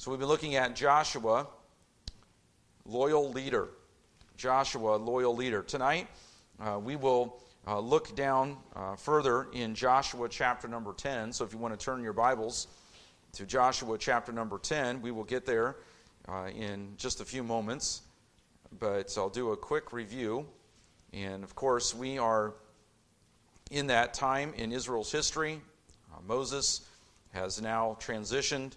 So we've been looking at Joshua, loyal leader. Joshua, loyal leader. Tonight, uh, we will uh, look down uh, further in Joshua chapter number 10. So if you want to turn your Bibles to Joshua chapter number 10, we will get there uh, in just a few moments. But I'll do a quick review. And of course, we are in that time in Israel's history. Uh, Moses has now transitioned,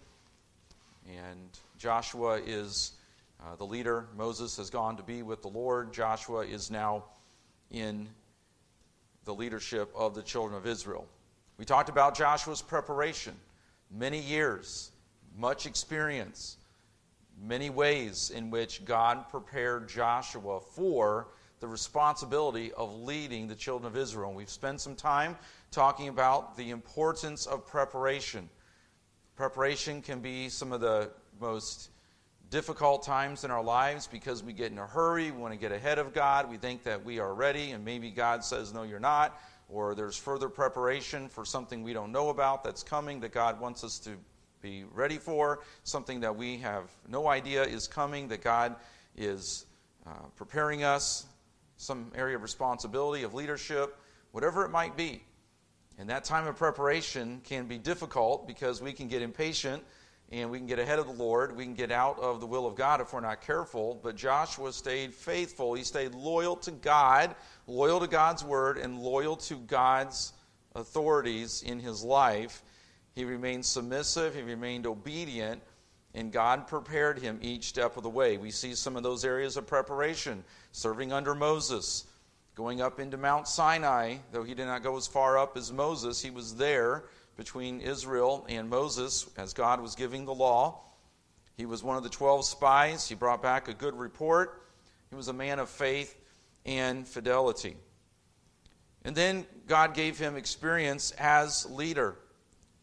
and Joshua is uh, the leader. Moses has gone to be with the Lord. Joshua is now in the leadership of the children of Israel. We talked about Joshua's preparation, many years, much experience, many ways in which God prepared Joshua for the responsibility of leading the children of Israel. And we've spent some time talking about the importance of preparation. Preparation can be some of the most difficult times in our lives because we get in a hurry, we want to get ahead of God, we think that we are ready, and maybe God says, No, you're not, or there's further preparation for something we don't know about that's coming that God wants us to be ready for, something that we have no idea is coming, that God is uh, preparing us, some area of responsibility, of leadership, whatever it might be. And that time of preparation can be difficult because we can get impatient and we can get ahead of the Lord. We can get out of the will of God if we're not careful. But Joshua stayed faithful. He stayed loyal to God, loyal to God's word, and loyal to God's authorities in his life. He remained submissive, he remained obedient, and God prepared him each step of the way. We see some of those areas of preparation serving under Moses, going up into Mount Sinai, though he did not go as far up as Moses, he was there between Israel and Moses as God was giving the law. He was one of the 12 spies. He brought back a good report. He was a man of faith and fidelity. And then God gave him experience as leader.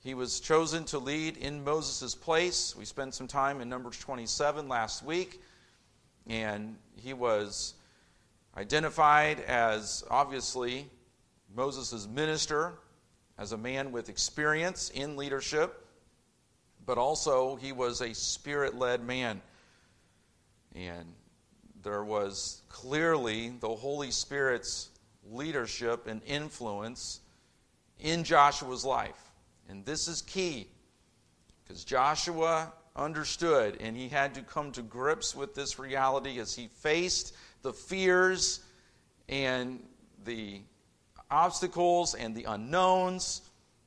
He was chosen to lead in Moses' place. We spent some time in Numbers 27 last week, and he was identified as obviously Moses' minister, as a man with experience in leadership, but also he was a spirit led man. And there was clearly the Holy Spirit's leadership and influence in Joshua's life. And this is key because Joshua understood and he had to come to grips with this reality as he faced the fears and the obstacles and the unknowns.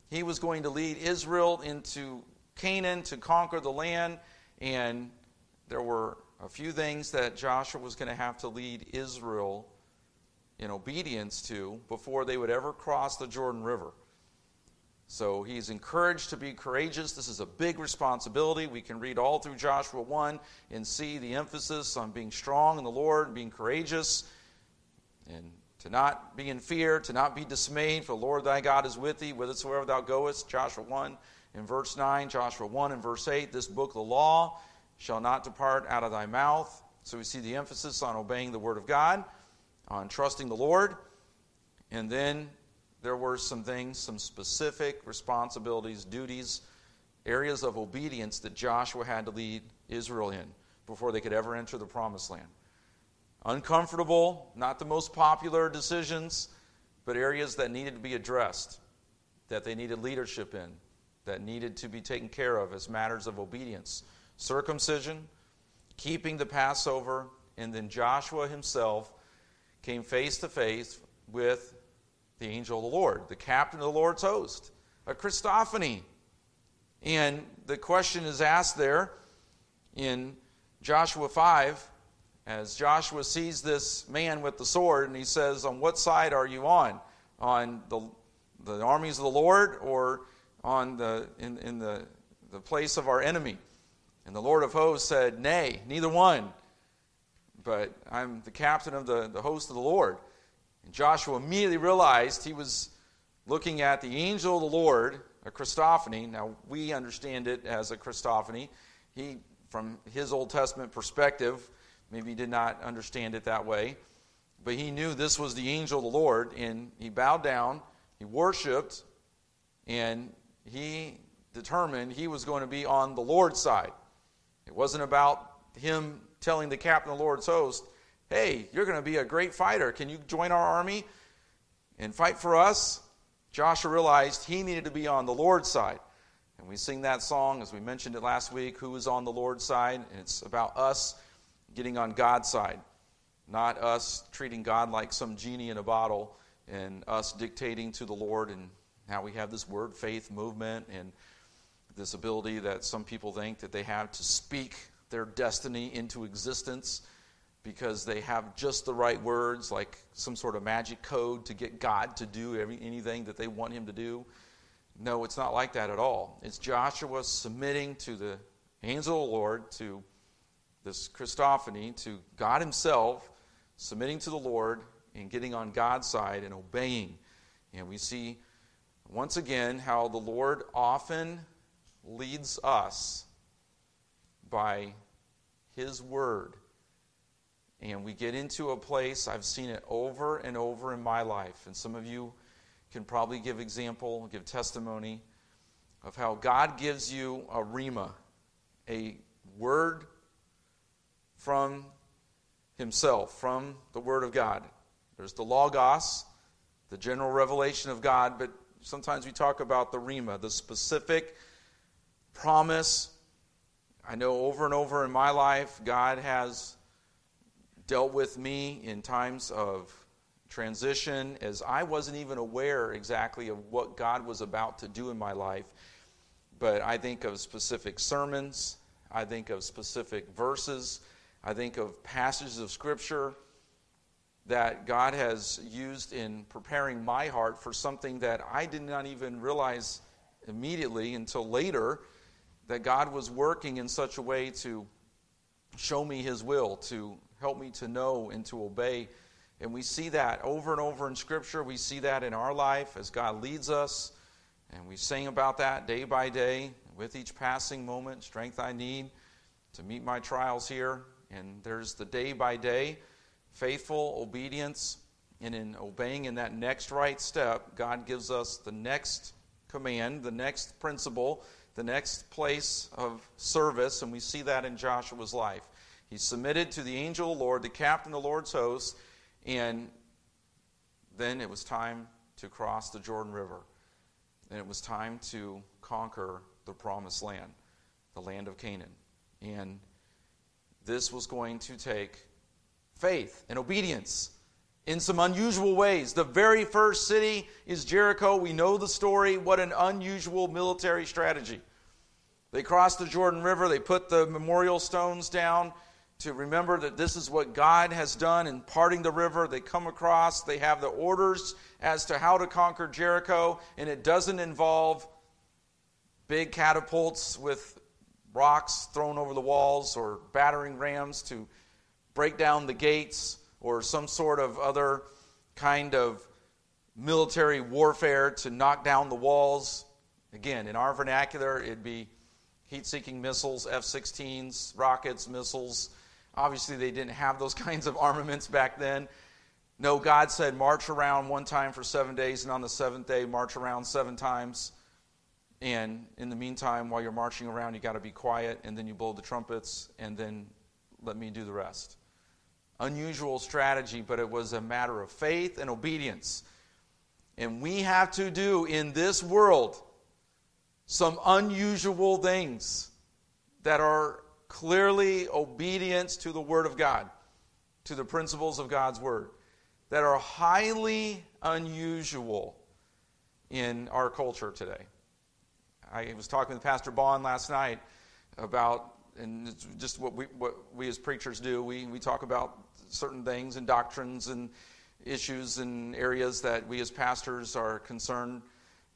He was going to lead Israel into Canaan to conquer the land, and there were a few things that Joshua was going to have to lead Israel in obedience to before they would ever cross the Jordan River. So he's encouraged to be courageous. This is a big responsibility. We can read all through Joshua 1 and see the emphasis on being strong in the Lord and being courageous. And to not be in fear, to not be dismayed, for the Lord thy God is with thee, whithersoever thou goest. Joshua 1 in verse 9, Joshua 1 in verse 8, this book the law shall not depart out of thy mouth. So we see the emphasis on obeying the word of God, on trusting the Lord. And then there were some things, some specific responsibilities, duties, areas of obedience that Joshua had to lead Israel in before they could ever enter the promised land uncomfortable, not the most popular decisions, but areas that needed to be addressed, that they needed leadership in, that needed to be taken care of as matters of obedience. Circumcision, keeping the Passover, and then Joshua himself came face to face with the angel of the Lord, the captain of the Lord's host, a Christophany. And the question is asked there in Joshua 5 as Joshua sees this man with the sword and he says, On what side are you on? On the, the armies of the Lord or on the, in, in the, the place of our enemy? And the Lord of hosts said, Nay, neither one. But I'm the captain of the, the host of the Lord. And Joshua immediately realized he was looking at the angel of the Lord, a Christophany. Now, we understand it as a Christophany. He, from his Old Testament perspective, Maybe did not understand it that way. But he knew this was the angel of the Lord, and he bowed down, he worshiped, and he determined he was going to be on the Lord's side. It wasn't about him telling the captain of the Lord's host, Hey, you're going to be a great fighter. Can you join our army and fight for us? Joshua realized he needed to be on the Lord's side. And we sing that song, as we mentioned it last week, Who is on the Lord's side? And it's about us getting on God's side, not us treating God like some genie in a bottle and us dictating to the Lord. And how we have this word faith movement and this ability that some people think that they have to speak their destiny into existence because they have just the right words, like some sort of magic code to get God to do every, anything that they want Him to do. No, it's not like that at all. It's Joshua submitting to the hands of the Lord, to this Christophany, to God Himself, submitting to the Lord and getting on God's side and obeying. And we see once again how the Lord often leads us by His Word. And we get into a place, I've seen it over and over in my life, and some of you can probably give example, give testimony of how God gives you a rhema, a word from Himself, from the Word of God. There's the Logos, the general revelation of God, but sometimes we talk about the rhema, the specific promise. I know over and over in my life, God has dealt with me in times of transition as I wasn't even aware exactly of what God was about to do in my life. But I think of specific sermons, I think of specific verses, I think of passages of Scripture that God has used in preparing my heart for something that I did not even realize immediately until later that God was working in such a way to show me His will, to help me to know and to obey. And we see that over and over in Scripture. We see that in our life as God leads us. And we sing about that day by day. With each passing moment, strength I need to meet my trials here. And there's the day by day, faithful obedience. And in obeying in that next right step, God gives us the next command, the next principle the next place of service, and we see that in Joshua's life. He submitted to the angel of the Lord, the captain of the Lord's host, and then it was time to cross the Jordan River. And it was time to conquer the promised land, the land of Canaan. And this was going to take faith and obedience in some unusual ways. The very first city is Jericho. We know the story. What an unusual military strategy. They crossed the Jordan River, they put the memorial stones down to remember that this is what God has done in parting the river. They come across, they have the orders as to how to conquer Jericho, and it doesn't involve big catapults with rocks thrown over the walls or battering rams to break down the gates or some sort of other kind of military warfare to knock down the walls. Again, in our vernacular, it'd be heat seeking missiles, F 16s, rockets, missiles. Obviously, they didn't have those kinds of armaments back then. No, God said, march around one time for seven days, and on the seventh day, march around seven times. And in the meantime, while you're marching around, you got to be quiet, and then you blow the trumpets, and then let me do the rest unusual strategy, but it was a matter of faith and obedience. And we have to do in this world some unusual things that are clearly obedience to the Word of God, to the principles of God's Word, that are highly unusual in our culture today. I was talking with Pastor Bond last night about, and just what we, what we as preachers do, we, we talk about certain things and doctrines and issues and areas that we as pastors are concerned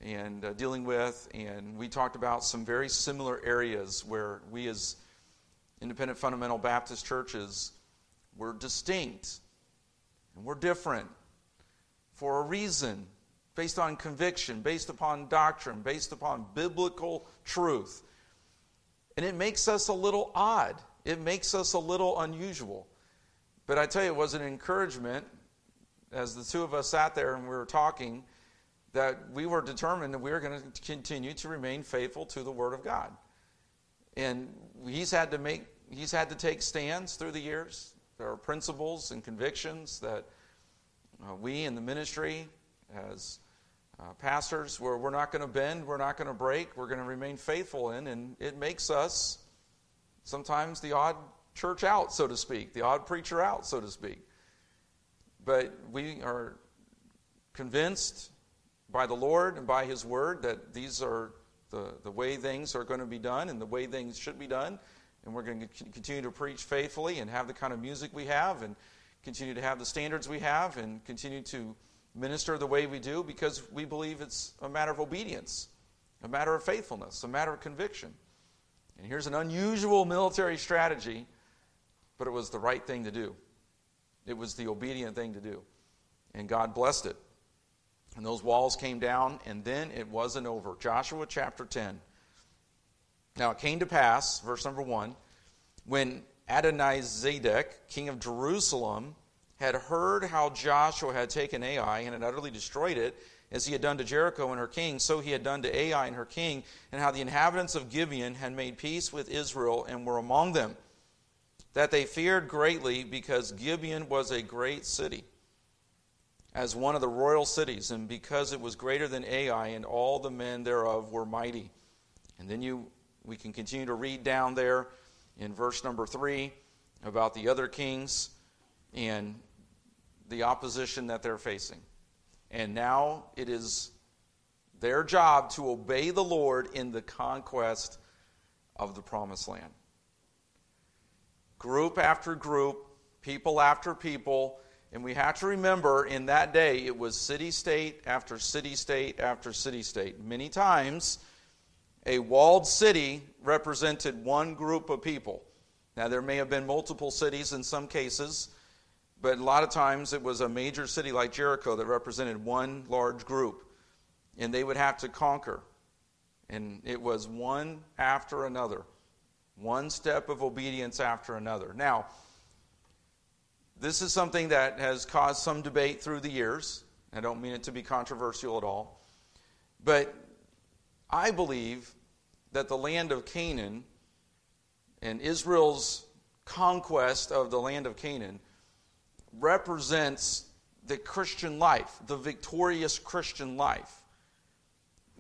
and uh, dealing with. And we talked about some very similar areas where we as independent fundamental Baptist churches were distinct and we're different for a reason based on conviction, based upon doctrine, based upon biblical truth. And it makes us a little odd. It makes us a little unusual. But I tell you, it was an encouragement as the two of us sat there and we were talking that we were determined that we were going to continue to remain faithful to the Word of God. And he's had to make he's had to take stands through the years. There are principles and convictions that uh, we in the ministry as uh, pastors where we're not going to bend, we're not going to break, we're going to remain faithful in, and it makes us sometimes the odd church out, so to speak, the odd preacher out, so to speak. But we are convinced by the Lord and by His Word that these are the, the way things are going to be done and the way things should be done. And we're going to continue to preach faithfully and have the kind of music we have and continue to have the standards we have and continue to minister the way we do because we believe it's a matter of obedience, a matter of faithfulness, a matter of conviction. And here's an unusual military strategy, but it was the right thing to do. It was the obedient thing to do. And God blessed it. And those walls came down, and then it wasn't over. Joshua chapter 10. Now it came to pass, verse number 1, when Adonizedek, king of Jerusalem, had heard how Joshua had taken Ai and had utterly destroyed it, as he had done to Jericho and her king, so he had done to Ai and her king, and how the inhabitants of Gibeon had made peace with Israel and were among them. That they feared greatly because Gibeon was a great city, as one of the royal cities, and because it was greater than Ai, and all the men thereof were mighty. And then you we can continue to read down there in verse number three about the other kings and the opposition that they're facing. And now it is their job to obey the Lord in the conquest of the promised land. Group after group, people after people, and we have to remember in that day it was city state after city state after city state. Many times, a walled city represented one group of people. Now, there may have been multiple cities in some cases, but a lot of times it was a major city like Jericho that represented one large group, and they would have to conquer. And it was one after another, one step of obedience after another. Now, this is something that has caused some debate through the years. I don't mean it to be controversial at all. But I believe that the land of Canaan and Israel's conquest of the land of Canaan represents the Christian life, the victorious Christian life.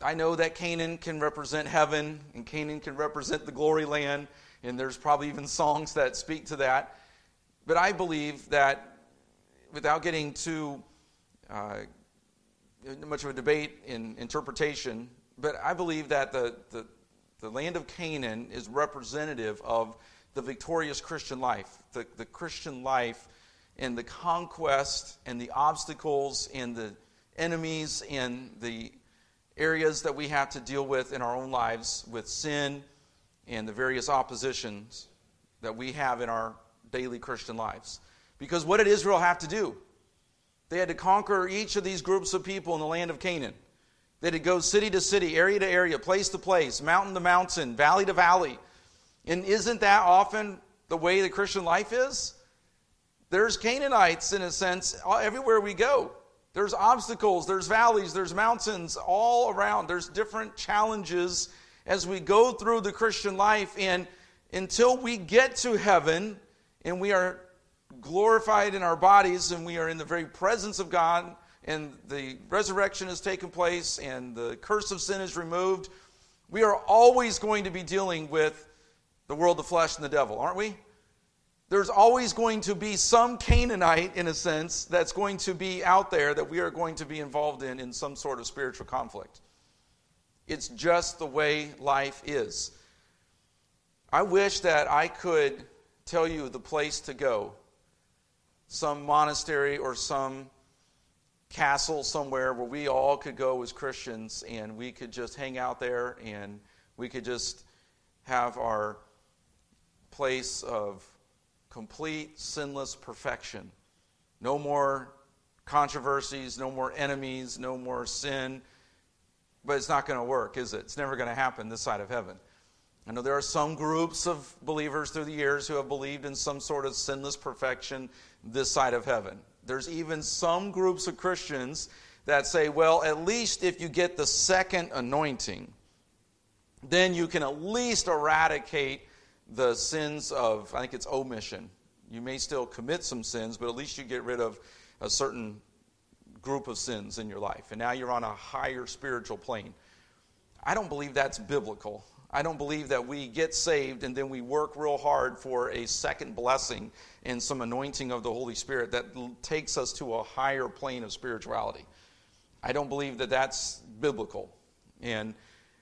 I know that Canaan can represent heaven, and Canaan can represent the glory land, and there's probably even songs that speak to that. But I believe that without getting too uh, much of a debate in interpretation, but I believe that the, the, the land of Canaan is representative of the victorious Christian life, the, the Christian life and the conquest and the obstacles and the enemies and the areas that we have to deal with in our own lives with sin and the various oppositions that we have in our daily Christian lives. Because what did Israel have to do? They had to conquer each of these groups of people in the land of Canaan. They had to go city to city, area to area, place to place, mountain to mountain, valley to valley. And isn't that often the way the Christian life is? There's Canaanites, in a sense, everywhere we go. There's obstacles, there's valleys, there's mountains all around. There's different challenges as we go through the Christian life. And until we get to heaven and we are glorified in our bodies and we are in the very presence of God and the resurrection has taken place and the curse of sin is removed, we are always going to be dealing with the world, the flesh, and the devil, aren't we? There's always going to be some Canaanite, in a sense, that's going to be out there that we are going to be involved in in some sort of spiritual conflict. It's just the way life is. I wish that I could tell you the place to go some monastery or some castle somewhere where we all could go as Christians and we could just hang out there and we could just have our place of complete sinless perfection. No more controversies, no more enemies, no more sin. But it's not going to work, is it? It's never going to happen this side of heaven. I know there are some groups of believers through the years who have believed in some sort of sinless perfection this side of heaven. There's even some groups of Christians that say, well, at least if you get the second anointing, then you can at least eradicate the sins of, I think it's omission. You may still commit some sins, but at least you get rid of a certain group of sins in your life. And now you're on a higher spiritual plane. I don't believe that's biblical. I don't believe that we get saved and then we work real hard for a second blessing and some anointing of the Holy Spirit that takes us to a higher plane of spirituality. I don't believe that that's biblical. And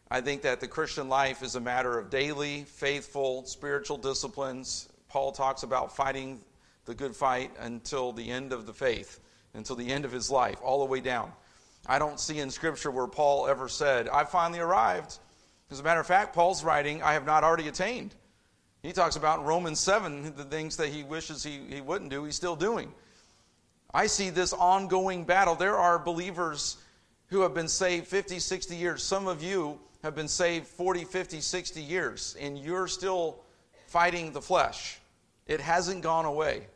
I think that the Christian life is a matter of daily, faithful, spiritual disciplines. Paul talks about fighting the good fight until the end of the faith, until the end of his life, all the way down. I don't see in Scripture where Paul ever said, I finally arrived. As a matter of fact, Paul's writing, I have not already attained. He talks about in Romans 7 the things that he wishes he, he wouldn't do, he's still doing. I see this ongoing battle. There are believers who have been saved 50, 60 years. Some of you have been saved 40, 50, 60 years, and you're still fighting the flesh. It hasn't gone away.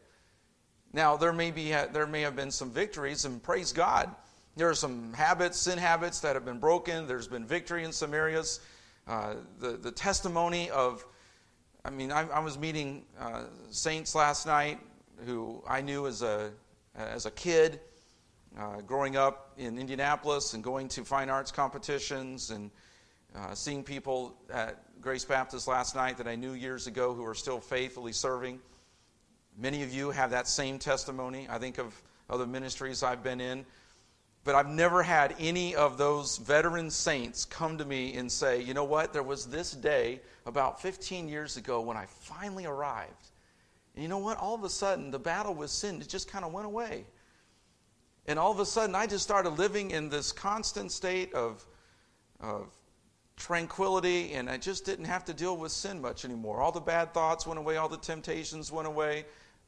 Now, there may, be, there may have been some victories, and praise God. There are some habits, sin habits, that have been broken. There's been victory in some areas. Uh, the, the testimony of, I mean, I, I was meeting uh, saints last night who I knew as a, as a kid, uh, growing up in Indianapolis and going to fine arts competitions and uh, seeing people at Grace Baptist last night that I knew years ago who are still faithfully serving. Many of you have that same testimony. I think of other ministries I've been in. But I've never had any of those veteran saints come to me and say, you know what, there was this day about 15 years ago when I finally arrived. And you know what? All of a sudden, the battle with sin just kind of went away. And all of a sudden, I just started living in this constant state of, of tranquility, and I just didn't have to deal with sin much anymore. All the bad thoughts went away, all the temptations went away.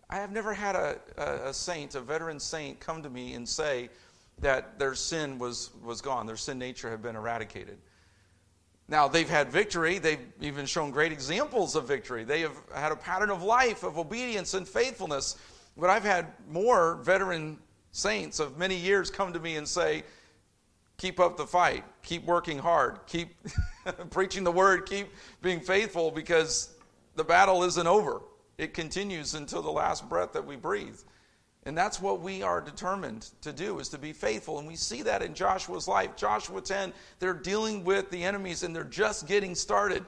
I have never had a, a, a saint, a veteran saint, come to me and say that their sin was, was gone, their sin nature had been eradicated. Now, they've had victory. They've even shown great examples of victory. They have had a pattern of life, of obedience and faithfulness. But I've had more veteran saints of many years come to me and say, keep up the fight, keep working hard, keep preaching the word, keep being faithful because the battle isn't over. It continues until the last breath that we breathe. And that's what we are determined to do is to be faithful. And we see that in Joshua's life. Joshua 10, they're dealing with the enemies and they're just getting started.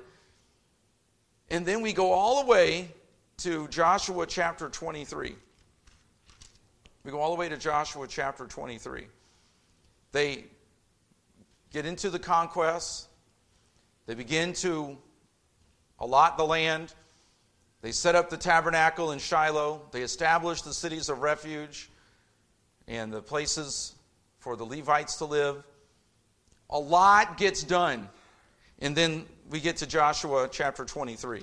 And then we go all the way to Joshua chapter 23. We go all the way to Joshua chapter 23. They get into the conquest. They begin to allot the land. They set up the tabernacle in Shiloh. They establish the cities of refuge and the places for the Levites to live. A lot gets done. And then we get to Joshua chapter 23.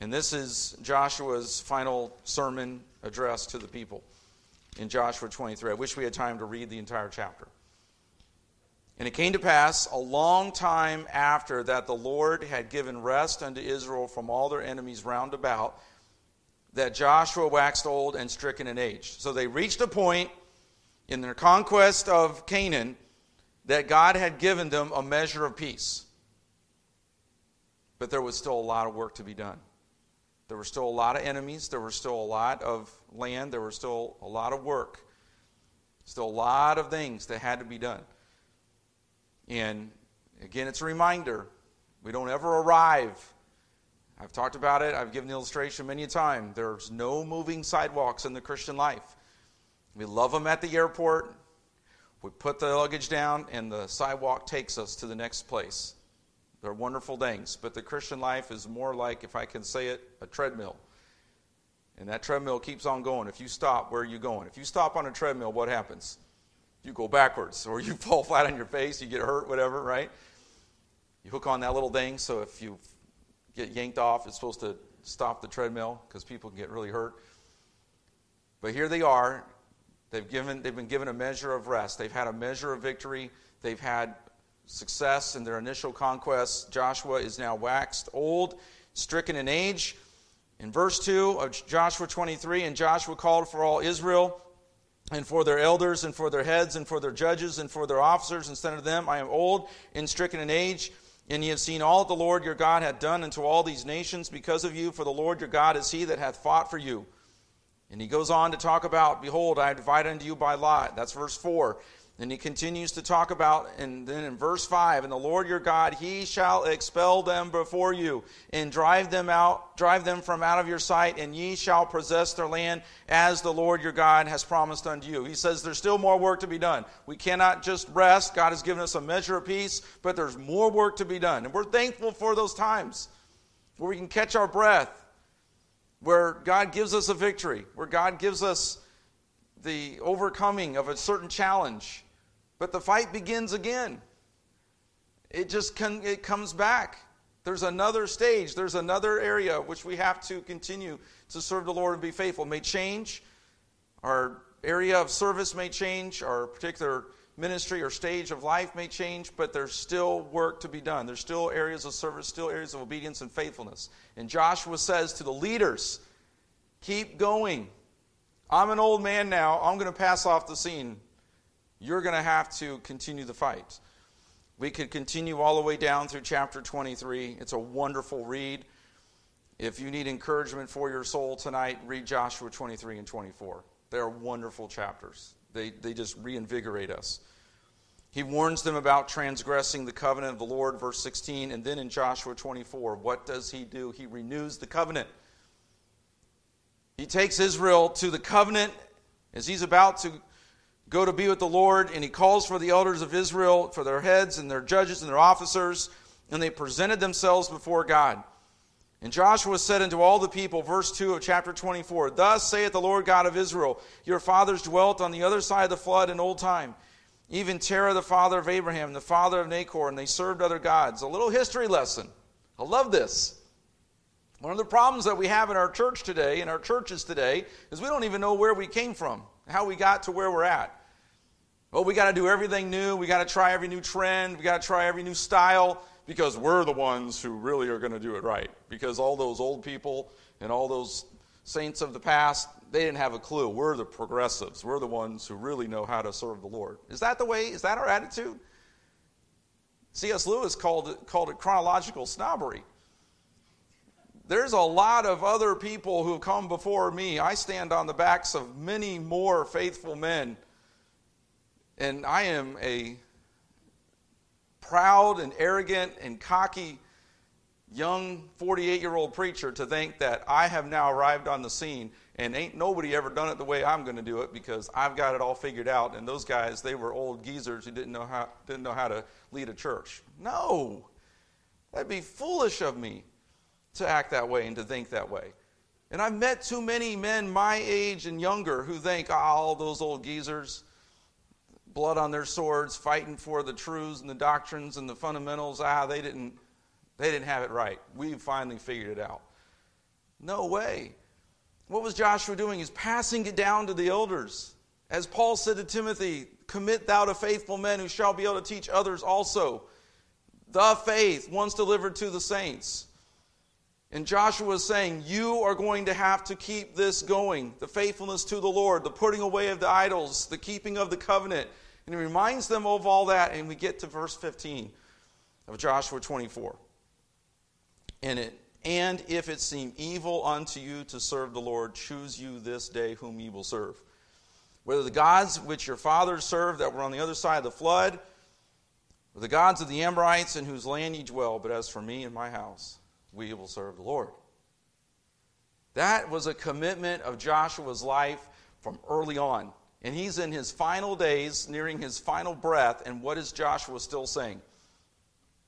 And this is Joshua's final sermon address to the people in Joshua 23. I wish we had time to read the entire chapter. And it came to pass a long time after that the Lord had given rest unto Israel from all their enemies round about, that Joshua waxed old and stricken in age. So they reached a point in their conquest of Canaan that God had given them a measure of peace. But there was still a lot of work to be done. There were still a lot of enemies. There were still a lot of land. There was still a lot of work. Still a lot of things that had to be done. And again, it's a reminder we don't ever arrive. I've talked about it, I've given the illustration many a time. There's no moving sidewalks in the Christian life. We love them at the airport. We put the luggage down, and the sidewalk takes us to the next place. They're wonderful things, but the Christian life is more like, if I can say it, a treadmill. And that treadmill keeps on going. If you stop, where are you going? If you stop on a treadmill, what happens? You go backwards or you fall flat on your face, you get hurt, whatever, right? You hook on that little thing so if you get yanked off, it's supposed to stop the treadmill because people can get really hurt. But here they are. They've, given, they've been given a measure of rest. They've had a measure of victory. They've had success in their initial conquests. Joshua is now waxed old, stricken in age. In verse 2 of Joshua 23, and Joshua called for all Israel and for their elders, and for their heads, and for their judges, and for their officers, said unto them, I am old and stricken in age, And ye have seen all that the Lord your God hath done unto all these nations because of you, for the Lord your God is he that hath fought for you. And he goes on to talk about, Behold, I have divided unto you by lot. That's verse 4. And he continues to talk about, and then in verse 5, and the Lord your God, he shall expel them before you, and drive them out, drive them from out of your sight, and ye shall possess their land as the Lord your God has promised unto you. He says there's still more work to be done. We cannot just rest. God has given us a measure of peace, but there's more work to be done. And we're thankful for those times where we can catch our breath, where God gives us a victory, where God gives us the overcoming of a certain challenge but the fight begins again. It just it comes back. There's another stage, there's another area which we have to continue to serve the Lord and be faithful. It may change. Our area of service may change, our particular ministry or stage of life may change, but there's still work to be done. There's still areas of service, still areas of obedience and faithfulness. And Joshua says to the leaders, keep going. I'm an old man now. I'm going to pass off the scene you're going to have to continue the fight. We could continue all the way down through chapter 23. It's a wonderful read. If you need encouragement for your soul tonight, read Joshua 23 and 24. They're wonderful chapters. They, they just reinvigorate us. He warns them about transgressing the covenant of the Lord, verse 16. And then in Joshua 24, what does he do? He renews the covenant. He takes Israel to the covenant as he's about to go to be with the Lord, and he calls for the elders of Israel, for their heads and their judges and their officers, and they presented themselves before God. And Joshua said unto all the people, verse 2 of chapter 24, Thus saith the Lord God of Israel, Your fathers dwelt on the other side of the flood in old time, even Terah the father of Abraham, the father of Nahor, and they served other gods. A little history lesson. I love this. One of the problems that we have in our church today, in our churches today, is we don't even know where we came from, how we got to where we're at. Oh, we got to do everything new. We got to try every new trend. We got to try every new style because we're the ones who really are going to do it right. Because all those old people and all those saints of the past, they didn't have a clue. We're the progressives. We're the ones who really know how to serve the Lord. Is that the way? Is that our attitude? C.S. Lewis called it, called it chronological snobbery. There's a lot of other people who come before me. I stand on the backs of many more faithful men and I am a proud and arrogant and cocky young 48 year old preacher to think that I have now arrived on the scene and ain't nobody ever done it the way I'm going to do it because I've got it all figured out. And those guys, they were old geezers who didn't know how, didn't know how to lead a church. No, that'd be foolish of me to act that way and to think that way. And I've met too many men my age and younger who think, oh, all those old geezers, blood on their swords, fighting for the truths and the doctrines and the fundamentals. Ah, they didn't, they didn't have it right. We finally figured it out. No way. What was Joshua doing? He's passing it down to the elders. As Paul said to Timothy, commit thou to faithful men who shall be able to teach others also. The faith once delivered to the saints. And Joshua is saying, You are going to have to keep this going the faithfulness to the Lord, the putting away of the idols, the keeping of the covenant, and he reminds them of all that, and we get to verse 15 of Joshua 24. And, it, and if it seem evil unto you to serve the Lord, choose you this day whom ye will serve. Whether the gods which your fathers served that were on the other side of the flood, or the gods of the Amorites in whose land ye dwell, but as for me and my house, we will serve the Lord. That was a commitment of Joshua's life from early on. And he's in his final days, nearing his final breath. And what is Joshua still saying?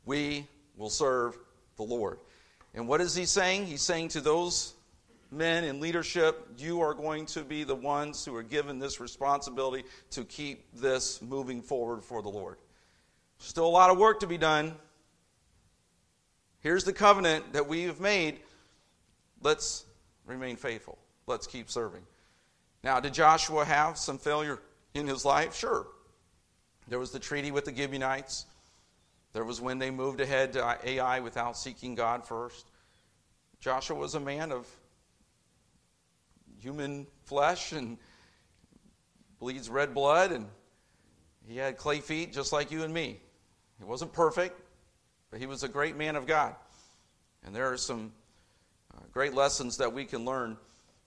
We will serve the Lord. And what is he saying? He's saying to those men in leadership, you are going to be the ones who are given this responsibility to keep this moving forward for the Lord. Still a lot of work to be done. Here's the covenant that we have made. Let's remain faithful. Let's keep serving. Now, did Joshua have some failure in his life? Sure. There was the treaty with the Gibeonites. There was when they moved ahead to Ai without seeking God first. Joshua was a man of human flesh and bleeds red blood, and he had clay feet just like you and me. He wasn't perfect. but he was a great man of God. And there are some uh, great lessons that we can learn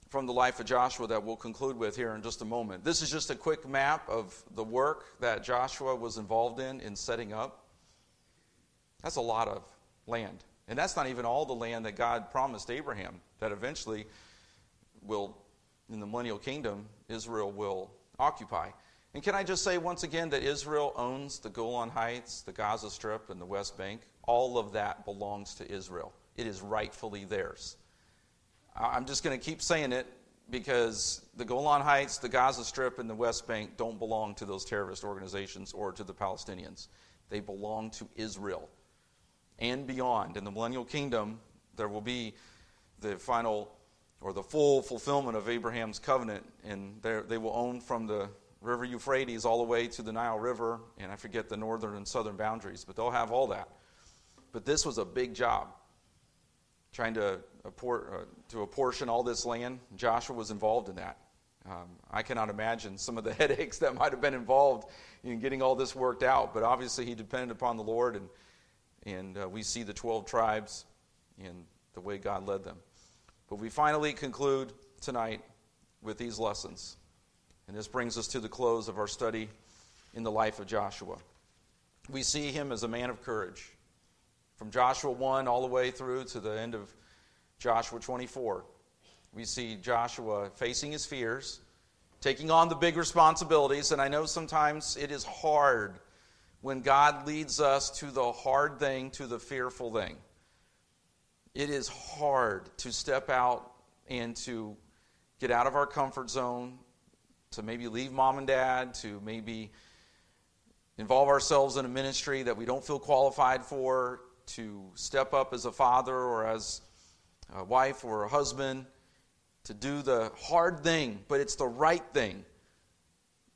from the life of Joshua that we'll conclude with here in just a moment. This is just a quick map of the work that Joshua was involved in in setting up. That's a lot of land. And that's not even all the land that God promised Abraham, that eventually will, in the millennial kingdom, Israel will occupy. And can I just say once again that Israel owns the Golan Heights, the Gaza Strip, and the West Bank? All of that belongs to Israel. It is rightfully theirs. I'm just going to keep saying it because the Golan Heights, the Gaza Strip, and the West Bank don't belong to those terrorist organizations or to the Palestinians. They belong to Israel and beyond. In the millennial kingdom, there will be the final or the full fulfillment of Abraham's covenant, and they will own from the River Euphrates all the way to the Nile River, and I forget the northern and southern boundaries, but they'll have all that. But this was a big job, trying to, uh, to apportion all this land. Joshua was involved in that. Um, I cannot imagine some of the headaches that might have been involved in getting all this worked out, but obviously he depended upon the Lord, and, and uh, we see the 12 tribes and the way God led them. But we finally conclude tonight with these lessons. And this brings us to the close of our study in the life of Joshua. We see him as a man of courage. From Joshua 1 all the way through to the end of Joshua 24, we see Joshua facing his fears, taking on the big responsibilities. And I know sometimes it is hard when God leads us to the hard thing, to the fearful thing. It is hard to step out and to get out of our comfort zone to maybe leave mom and dad, to maybe involve ourselves in a ministry that we don't feel qualified for, to step up as a father or as a wife or a husband, to do the hard thing, but it's the right thing.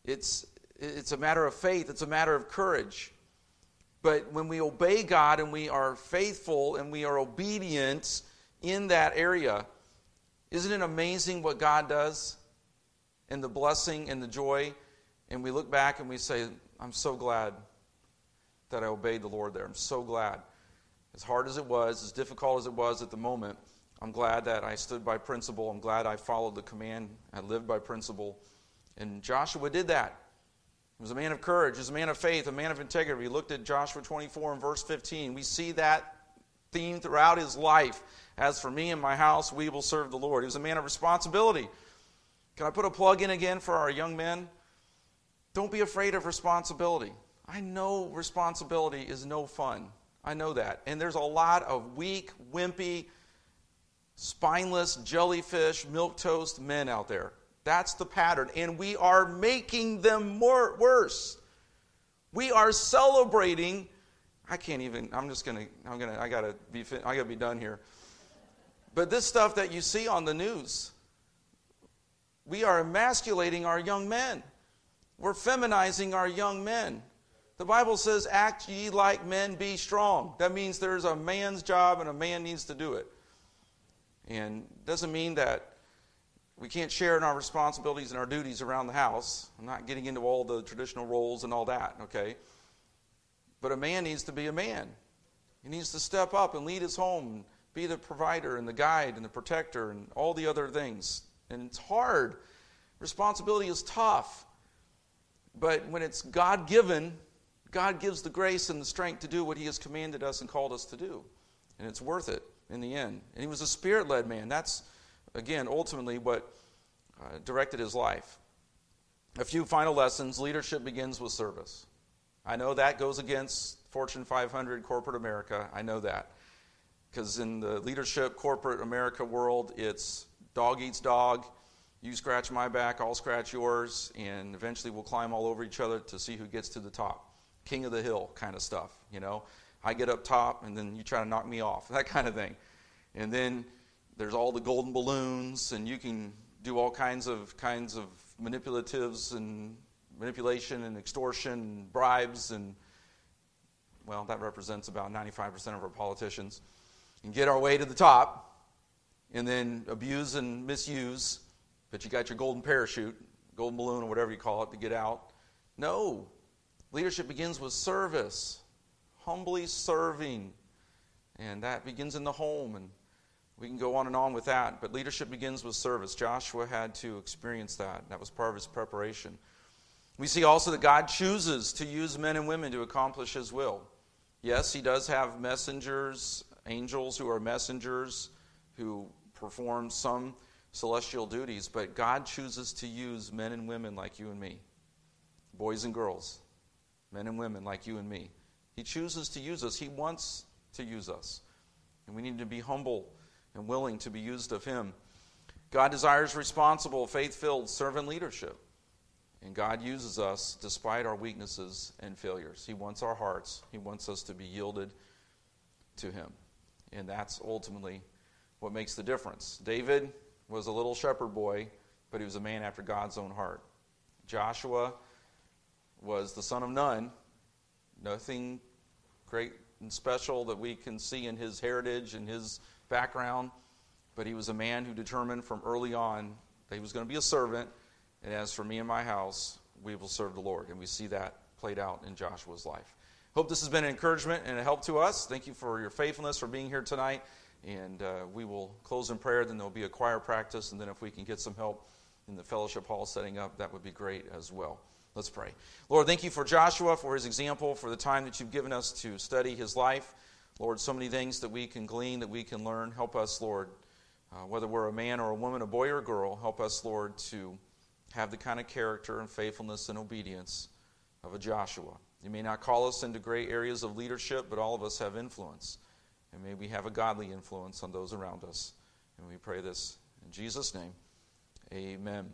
It's, it's a matter of faith, it's a matter of courage. But when we obey God and we are faithful and we are obedient in that area, isn't it amazing what God does? and the blessing and the joy, and we look back and we say, I'm so glad that I obeyed the Lord there. I'm so glad. As hard as it was, as difficult as it was at the moment, I'm glad that I stood by principle. I'm glad I followed the command. I lived by principle. And Joshua did that. He was a man of courage, he was a man of faith, a man of integrity. We looked at Joshua 24 and verse 15. We see that theme throughout his life. As for me and my house, we will serve the Lord. He was a man of responsibility. Can I put a plug in again for our young men? Don't be afraid of responsibility. I know responsibility is no fun. I know that. And there's a lot of weak, wimpy, spineless, jellyfish, milk toast men out there. That's the pattern. And we are making them more worse. We are celebrating. I can't even, I'm just gonna, I'm gonna, I gotta be, I gotta be done here. But this stuff that you see on the news, we are emasculating our young men. We're feminizing our young men. The Bible says, Act ye like men, be strong. That means there's a man's job and a man needs to do it. And doesn't mean that we can't share in our responsibilities and our duties around the house. I'm not getting into all the traditional roles and all that, okay? But a man needs to be a man. He needs to step up and lead his home, be the provider and the guide and the protector and all the other things and it's hard. Responsibility is tough. But when it's God given, God gives the grace and the strength to do what He has commanded us and called us to do. And it's worth it in the end. And he was a spirit led man. That's, again, ultimately what uh, directed his life. A few final lessons leadership begins with service. I know that goes against Fortune 500 corporate America. I know that. Because in the leadership corporate America world, it's dog eats dog. You scratch my back, I'll scratch yours, and eventually we'll climb all over each other to see who gets to the top. King of the hill kind of stuff, you know. I get up top, and then you try to knock me off, that kind of thing. And then there's all the golden balloons, and you can do all kinds of kinds of manipulatives and manipulation and extortion and bribes and well, that represents about 95% of our politicians, and get our way to the top and then abuse and misuse, but you got your golden parachute, golden balloon, or whatever you call it, to get out. No. Leadership begins with service, humbly serving. And that begins in the home. And we can go on and on with that. But leadership begins with service. Joshua had to experience that. That was part of his preparation. We see also that God chooses to use men and women to accomplish his will. Yes, he does have messengers, angels who are messengers who perform some celestial duties, but God chooses to use men and women like you and me, boys and girls, men and women like you and me. He chooses to use us, He wants to use us. And we need to be humble and willing to be used of Him. God desires responsible, faith filled servant leadership. And God uses us despite our weaknesses and failures. He wants our hearts, He wants us to be yielded to Him. And that's ultimately what makes the difference. David was a little shepherd boy, but he was a man after God's own heart. Joshua was the son of Nun. Nothing great and special that we can see in his heritage and his background, but he was a man who determined from early on that he was going to be a servant, and as for me and my house, we will serve the Lord. And we see that played out in Joshua's life. Hope this has been an encouragement and a help to us. Thank you for your faithfulness, for being here tonight. And uh, we will close in prayer. Then there'll be a choir practice. And then if we can get some help in the fellowship hall setting up, that would be great as well. Let's pray. Lord, thank you for Joshua, for his example, for the time that you've given us to study his life. Lord, so many things that we can glean, that we can learn. Help us, Lord, uh, whether we're a man or a woman, a boy or a girl, help us, Lord, to have the kind of character and faithfulness and obedience of a Joshua. You may not call us into great areas of leadership, but all of us have influence. And may we have a godly influence on those around us. And we pray this in Jesus' name. Amen.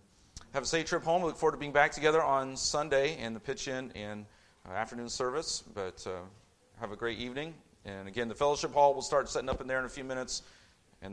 Have a safe trip home. We look forward to being back together on Sunday in the pitch in and uh, afternoon service. But uh, have a great evening. And again, the fellowship hall will start setting up in there in a few minutes.